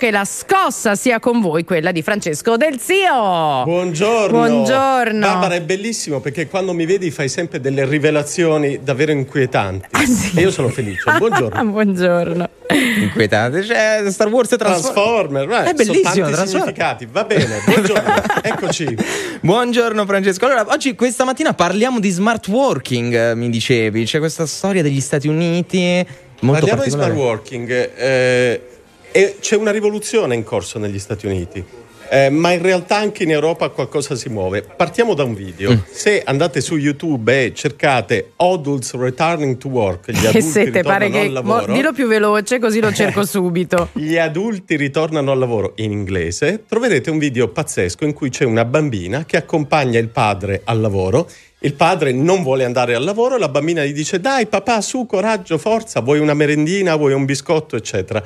che la scossa sia con voi, quella di Francesco Del Zio. Buongiorno. Buongiorno. Barbara, è bellissimo perché quando mi vedi fai sempre delle rivelazioni davvero inquietanti. Ah, sì? E io sono felice. Buongiorno. Buongiorno. Inquietante. C'è Star Wars e Transform- Transformer, eh, È bellissimo, sono tanti significati. Va bene, buongiorno. Eccoci. Buongiorno Francesco. Allora, oggi questa mattina parliamo di smart working, eh, mi dicevi. C'è questa storia degli Stati Uniti molto Parliamo di smart working. eh, e c'è una rivoluzione in corso negli Stati Uniti. eh, ma in realtà anche in Europa qualcosa si muove. Partiamo da un video. Mm. Se andate su YouTube e cercate Adults Returning to Work, gli adulti sette, pare ritornano che. al lavoro. mo- dillo più veloce così lo cerco subito. Gli adulti ritornano al lavoro in inglese, troverete un video pazzesco in cui c'è una bambina che accompagna il padre al lavoro. Il padre non vuole andare al lavoro, la bambina gli dice dai papà su, coraggio, forza, vuoi una merendina, vuoi un biscotto, eccetera.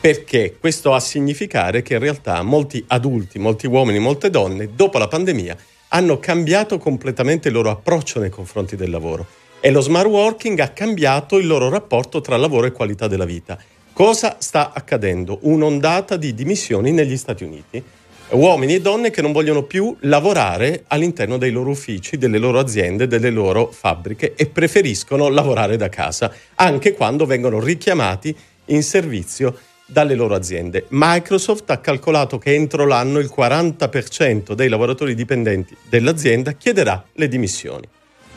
Perché questo ha a significare che in realtà molti adulti, molti uomini, molte donne, dopo la pandemia, hanno cambiato completamente il loro approccio nei confronti del lavoro. E lo smart working ha cambiato il loro rapporto tra lavoro e qualità della vita. Cosa sta accadendo? Un'ondata di dimissioni negli Stati Uniti. Uomini e donne che non vogliono più lavorare all'interno dei loro uffici, delle loro aziende, delle loro fabbriche e preferiscono lavorare da casa, anche quando vengono richiamati in servizio dalle loro aziende. Microsoft ha calcolato che entro l'anno il 40% dei lavoratori dipendenti dell'azienda chiederà le dimissioni.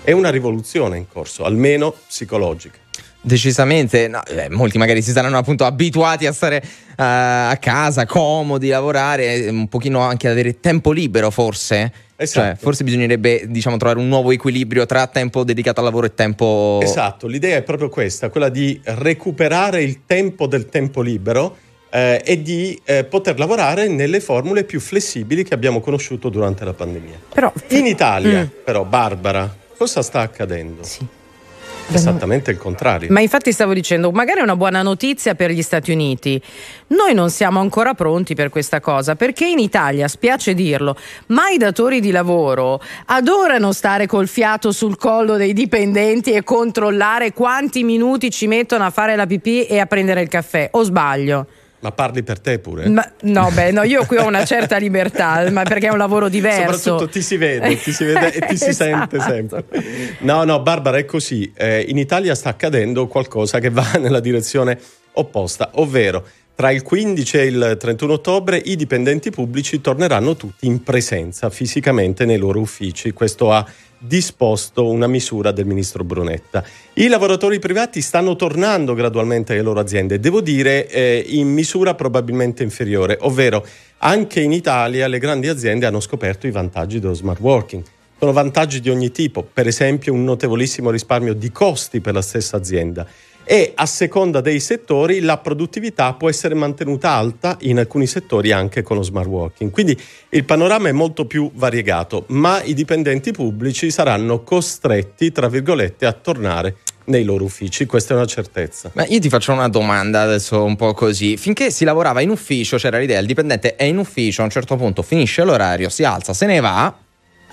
È una rivoluzione in corso, almeno psicologica. Decisamente, no, eh, molti magari si saranno appunto abituati a stare eh, a casa, comodi, lavorare, un pochino anche ad avere tempo libero forse. Esatto. Cioè, forse bisognerebbe diciamo trovare un nuovo equilibrio tra tempo dedicato al lavoro e tempo Esatto, l'idea è proprio questa, quella di recuperare il tempo del tempo libero eh, e di eh, poter lavorare nelle formule più flessibili che abbiamo conosciuto durante la pandemia. Però. In Italia, Mm. però, Barbara, cosa sta accadendo? Sì. Esattamente il contrario. Ma infatti stavo dicendo, magari è una buona notizia per gli Stati Uniti. Noi non siamo ancora pronti per questa cosa, perché in Italia, spiace dirlo, ma i datori di lavoro adorano stare col fiato sul collo dei dipendenti e controllare quanti minuti ci mettono a fare la pipì e a prendere il caffè. O sbaglio? Ma parli per te pure? Ma- no, beh, no, io qui ho una certa libertà, ma perché è un lavoro diverso. Soprattutto ti si vede, ti si vede e ti si Esatto. sente sempre. No, no, Barbara, è così. Eh, in Italia sta accadendo qualcosa che va nella direzione opposta, ovvero tra il 15 e il 31 ottobre i dipendenti pubblici torneranno tutti in presenza fisicamente nei loro uffici. Questo ha disposto una misura del ministro Brunetta. I lavoratori privati stanno tornando gradualmente alle loro aziende, devo dire eh, in misura probabilmente inferiore, ovvero anche in Italia le grandi aziende hanno scoperto i vantaggi dello smart working. Sono vantaggi di ogni tipo, per esempio un notevolissimo risparmio di costi per la stessa azienda e a seconda dei settori la produttività può essere mantenuta alta in alcuni settori anche con lo smart working. Quindi il panorama è molto più variegato, ma i dipendenti pubblici saranno costretti, tra virgolette, a tornare nei loro uffici, questa è una certezza. Ma io ti faccio una domanda adesso un po' così. Finché si lavorava in ufficio c'era l'idea, il dipendente è in ufficio, a un certo punto finisce l'orario, si alza, se ne va,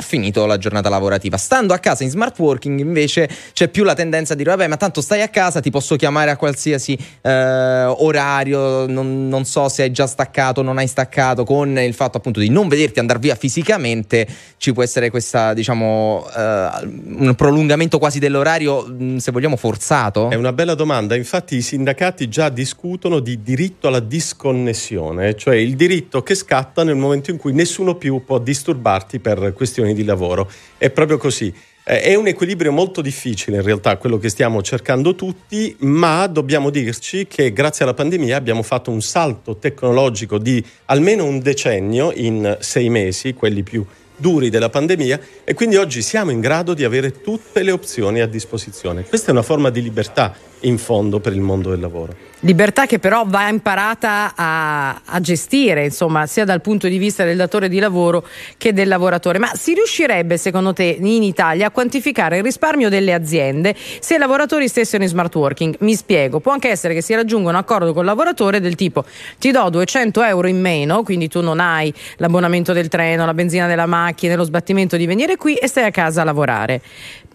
finito la giornata lavorativa. Stando a casa in smart working invece c'è più la tendenza a dire vabbè ma tanto stai a casa, ti posso chiamare a qualsiasi eh, orario, non, non so se hai già staccato, non hai staccato, con il fatto appunto di non vederti andare via fisicamente ci può essere questa diciamo eh, un prolungamento quasi dell'orario mh, se vogliamo forzato. È una bella domanda, infatti i sindacati già discutono di diritto alla disconnessione, cioè il diritto che scatta nel momento in cui nessuno più può disturbarti per questioni di lavoro. È proprio così. Eh, È un equilibrio molto difficile in realtà quello che stiamo cercando tutti, ma dobbiamo dirci che grazie alla pandemia abbiamo fatto un salto tecnologico di almeno un decennio in sei mesi, quelli più duri della pandemia, e quindi oggi siamo in grado di avere tutte le opzioni a disposizione. Questa è una forma di libertà in fondo per il mondo del lavoro. Libertà che però va imparata a, a gestire, insomma, sia dal punto di vista del datore di lavoro che del lavoratore. Ma si riuscirebbe, secondo te, in Italia a quantificare il risparmio delle aziende se i lavoratori stessero in smart working? Mi spiego, può anche essere che si raggiunga un accordo col lavoratore del tipo ti do 200 euro in meno, quindi tu non hai l'abbonamento del treno, la benzina della macchina, lo sbattimento di venire qui e stai a casa a lavorare.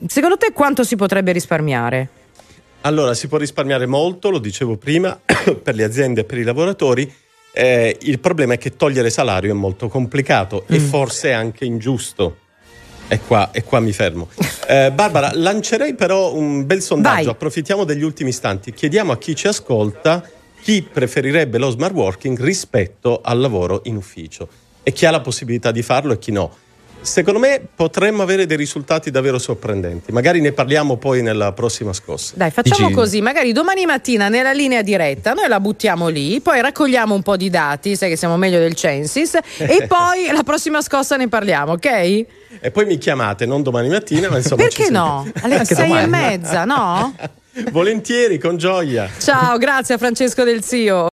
Secondo te quanto si potrebbe risparmiare? Allora, si può risparmiare molto, lo dicevo prima, per le aziende e per i lavoratori, Eh, il problema è che togliere salario è molto complicato mm. e forse anche ingiusto. E qua, e qua mi fermo. Eh, Barbara, lancerei però un bel sondaggio, Vai. approfittiamo degli ultimi istanti, chiediamo a chi ci ascolta chi preferirebbe lo smart working rispetto al lavoro in ufficio e chi ha la possibilità di farlo e chi no. Secondo me potremmo avere dei risultati davvero sorprendenti. Magari ne parliamo poi nella prossima scossa. Dai, facciamo Dici... così. Magari domani mattina nella linea diretta noi la buttiamo lì, poi raccogliamo un po' di dati, sai che siamo meglio del Censis, e poi la prossima scossa ne parliamo, ok? E poi mi chiamate, non domani mattina, ma insomma. Perché no? Alle sei domani. e mezza, no? Volentieri, con gioia. Ciao, grazie a Francesco Del Zio.